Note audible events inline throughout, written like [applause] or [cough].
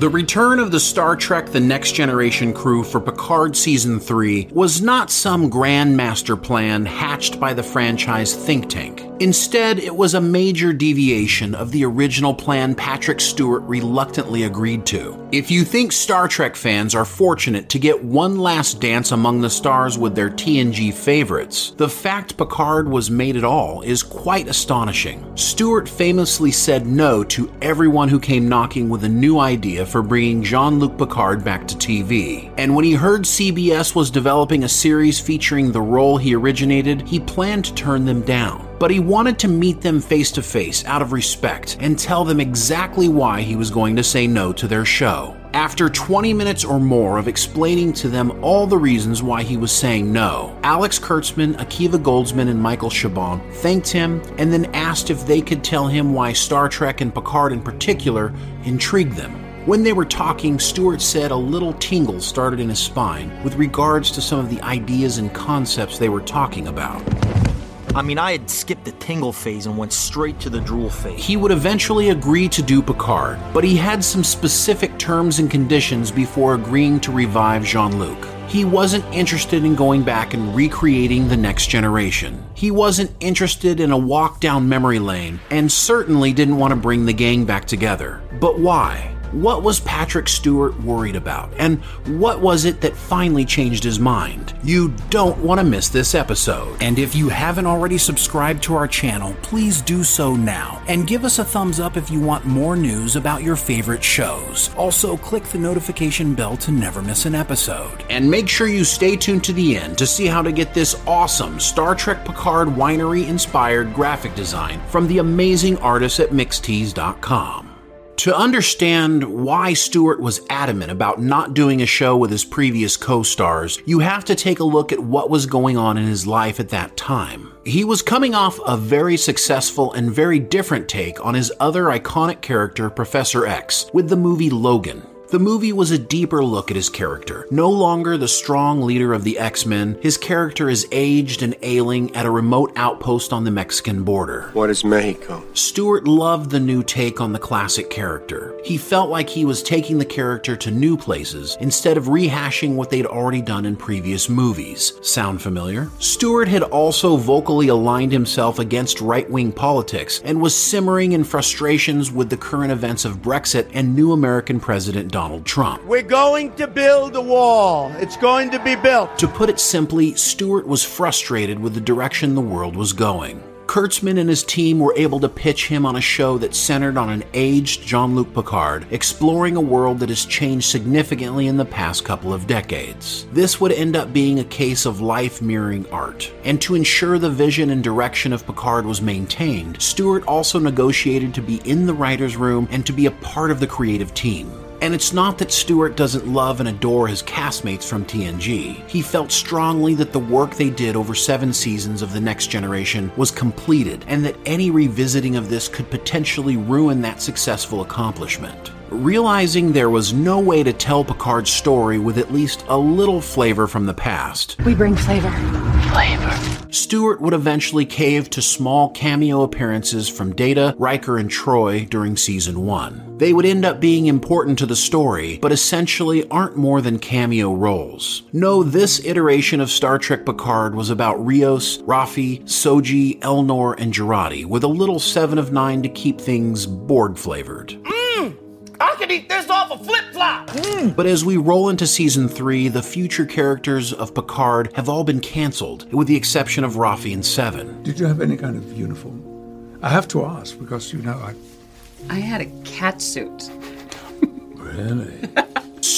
The return of the Star Trek The Next Generation crew for Picard Season 3 was not some grand master plan hatched by the franchise think tank. Instead, it was a major deviation of the original plan Patrick Stewart reluctantly agreed to. If you think Star Trek fans are fortunate to get one last dance among the stars with their TNG favorites, the fact Picard was made at all is quite astonishing. Stewart famously said no to everyone who came knocking with a new idea for bringing Jean Luc Picard back to TV. And when he heard CBS was developing a series featuring the role he originated, he planned to turn them down but he wanted to meet them face to face out of respect and tell them exactly why he was going to say no to their show. After 20 minutes or more of explaining to them all the reasons why he was saying no, Alex Kurtzman, Akiva Goldsman, and Michael Chabon thanked him and then asked if they could tell him why Star Trek and Picard in particular intrigued them. When they were talking, Stewart said a little tingle started in his spine with regards to some of the ideas and concepts they were talking about. I mean, I had skipped the tingle phase and went straight to the drool phase. He would eventually agree to do Picard, but he had some specific terms and conditions before agreeing to revive Jean Luc. He wasn't interested in going back and recreating the next generation. He wasn't interested in a walk down memory lane, and certainly didn't want to bring the gang back together. But why? What was Patrick Stewart worried about? And what was it that finally changed his mind? You don't want to miss this episode. And if you haven't already subscribed to our channel, please do so now. And give us a thumbs up if you want more news about your favorite shows. Also, click the notification bell to never miss an episode. And make sure you stay tuned to the end to see how to get this awesome Star Trek Picard winery inspired graphic design from the amazing artists at Mixtease.com. To understand why Stewart was adamant about not doing a show with his previous co stars, you have to take a look at what was going on in his life at that time. He was coming off a very successful and very different take on his other iconic character, Professor X, with the movie Logan. The movie was a deeper look at his character. No longer the strong leader of the X Men, his character is aged and ailing at a remote outpost on the Mexican border. What is Mexico? Stewart loved the new take on the classic character. He felt like he was taking the character to new places instead of rehashing what they'd already done in previous movies. Sound familiar? Stewart had also vocally aligned himself against right wing politics and was simmering in frustrations with the current events of Brexit and new American President Donald Trump. We're going to build a wall. It's going to be built. To put it simply, Stewart was frustrated with the direction the world was going. Kurtzman and his team were able to pitch him on a show that centered on an aged Jean Luc Picard, exploring a world that has changed significantly in the past couple of decades. This would end up being a case of life mirroring art. And to ensure the vision and direction of Picard was maintained, Stewart also negotiated to be in the writer's room and to be a part of the creative team. And it's not that Stewart doesn't love and adore his castmates from TNG. He felt strongly that the work they did over seven seasons of The Next Generation was completed, and that any revisiting of this could potentially ruin that successful accomplishment. Realizing there was no way to tell Picard's story with at least a little flavor from the past, We bring flavor. Flavor. Stewart would eventually cave to small cameo appearances from Data, Riker, and Troi during season 1. They would end up being important to the story, but essentially aren't more than cameo roles. No, this iteration of Star Trek Picard was about Rios, Raffi, Soji, Elnor, and Jurati, with a little 7 of 9 to keep things Borg flavored. I could eat this off a flip flop. Hmm. But as we roll into season 3, the future characters of Picard have all been cancelled, with the exception of Raffi and Seven. Did you have any kind of uniform? I have to ask because you know I I had a cat suit. [laughs] really.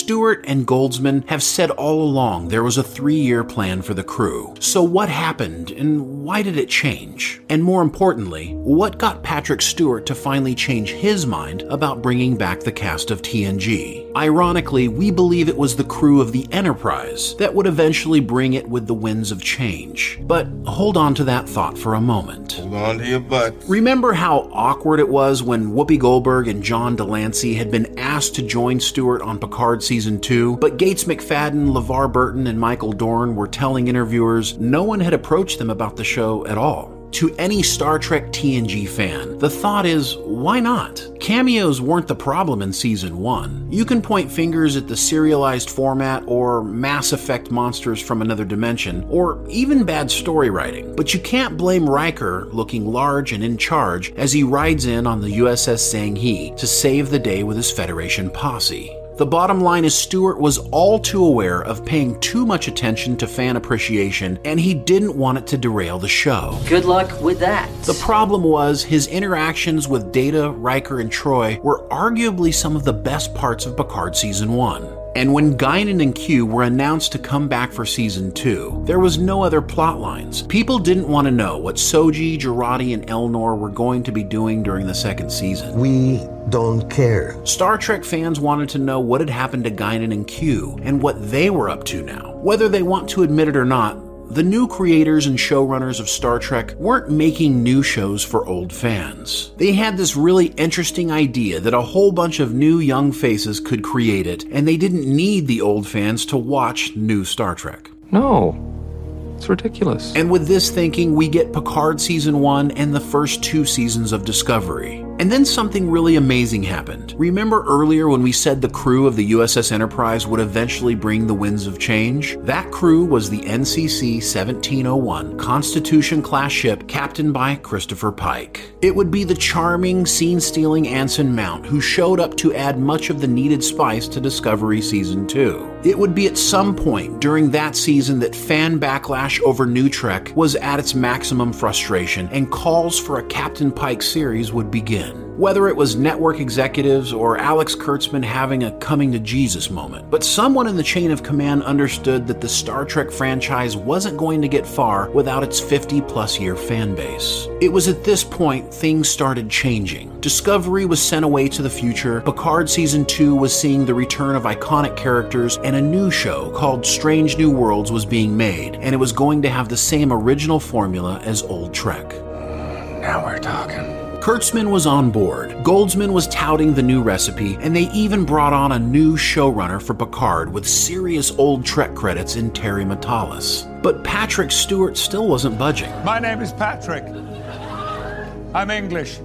Stewart and Goldsman have said all along there was a three year plan for the crew. So, what happened and why did it change? And more importantly, what got Patrick Stewart to finally change his mind about bringing back the cast of TNG? Ironically, we believe it was the crew of the Enterprise that would eventually bring it with the winds of change. But hold on to that thought for a moment. Hold on to your butt. Remember how awkward it was when Whoopi Goldberg and John de Lancie had been asked to join Stewart on Picard season 2, but Gates McFadden, LeVar Burton, and Michael Dorn were telling interviewers no one had approached them about the show at all. To any Star Trek TNG fan, the thought is, why not? Cameos weren't the problem in Season 1. You can point fingers at the serialized format or Mass Effect monsters from another dimension, or even bad story writing, but you can't blame Riker looking large and in charge as he rides in on the USS Zheng He to save the day with his Federation posse. The bottom line is Stewart was all too aware of paying too much attention to fan appreciation, and he didn't want it to derail the show. Good luck with that. The problem was his interactions with Data, Riker, and Troi were arguably some of the best parts of Picard Season 1. And when Guinan and Q were announced to come back for season 2, there was no other plot lines. People didn't want to know what Soji, Jurati, and Elnor were going to be doing during the second season. We don't care. Star Trek fans wanted to know what had happened to Guinan and Q and what they were up to now. Whether they want to admit it or not, the new creators and showrunners of Star Trek weren't making new shows for old fans. They had this really interesting idea that a whole bunch of new young faces could create it, and they didn't need the old fans to watch new Star Trek. No. It's ridiculous. And with this thinking, we get Picard Season 1 and the first two seasons of Discovery. And then something really amazing happened. Remember earlier when we said the crew of the USS Enterprise would eventually bring the winds of change? That crew was the NCC 1701 Constitution class ship captained by Christopher Pike. It would be the charming, scene stealing Anson Mount who showed up to add much of the needed spice to Discovery Season 2. It would be at some point during that season that fan backlash over New Trek was at its maximum frustration and calls for a Captain Pike series would begin. Whether it was network executives or Alex Kurtzman having a coming to Jesus moment, but someone in the chain of command understood that the Star Trek franchise wasn't going to get far without its 50 plus year fan base. It was at this point things started changing. Discovery was sent away to the future, Picard Season 2 was seeing the return of iconic characters, and a new show called Strange New Worlds was being made, and it was going to have the same original formula as Old Trek. Now we're talking. Kurtzman was on board. Goldsman was touting the new recipe, and they even brought on a new showrunner for Picard with serious old Trek credits in Terry Matalas. But Patrick Stewart still wasn't budging. My name is Patrick. I'm English.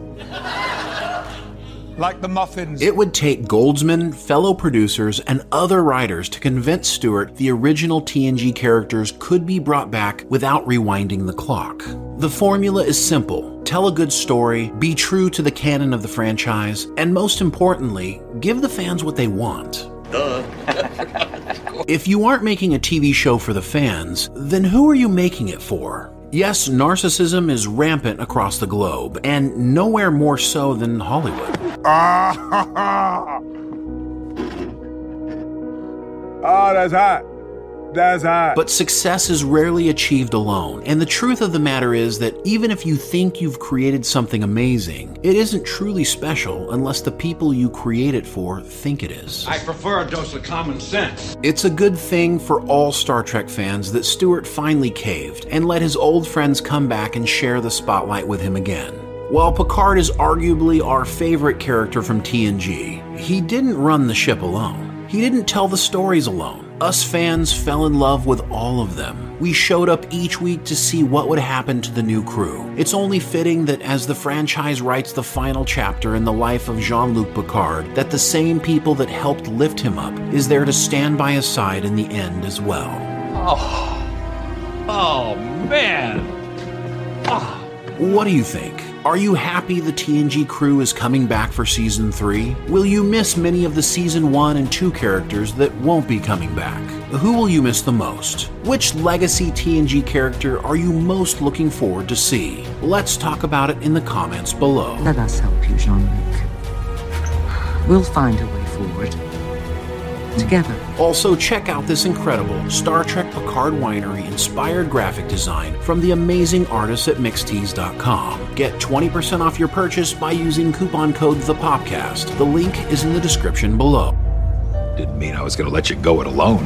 Like the muffins. It would take Goldsman, fellow producers, and other writers to convince Stewart the original TNG characters could be brought back without rewinding the clock. The formula is simple tell a good story, be true to the canon of the franchise, and most importantly, give the fans what they want. [laughs] [laughs] if you aren't making a TV show for the fans, then who are you making it for? Yes, narcissism is rampant across the globe, and nowhere more so than Hollywood. Ah, [laughs] oh, that's hot. That's hot. But success is rarely achieved alone, and the truth of the matter is that even if you think you've created something amazing, it isn't truly special unless the people you create it for think it is. I prefer a dose of common sense. It's a good thing for all Star Trek fans that Stewart finally caved and let his old friends come back and share the spotlight with him again. While Picard is arguably our favorite character from TNG, he didn't run the ship alone. He didn't tell the stories alone. Us fans fell in love with all of them. We showed up each week to see what would happen to the new crew. It's only fitting that as the franchise writes the final chapter in the life of Jean Luc Picard, that the same people that helped lift him up is there to stand by his side in the end as well. Oh, oh man. Oh. What do you think? Are you happy the TNG crew is coming back for season 3? Will you miss many of the season 1 and 2 characters that won't be coming back? Who will you miss the most? Which legacy TNG character are you most looking forward to see? Let's talk about it in the comments below. Let us help you, Jean Luc. We'll find a way forward together. Also, check out this incredible Star Trek Picard Winery inspired graphic design from the amazing artists at Mixtees.com. Get 20% off your purchase by using coupon code THEPOPCAST. The link is in the description below. Didn't mean I was going to let you go it alone.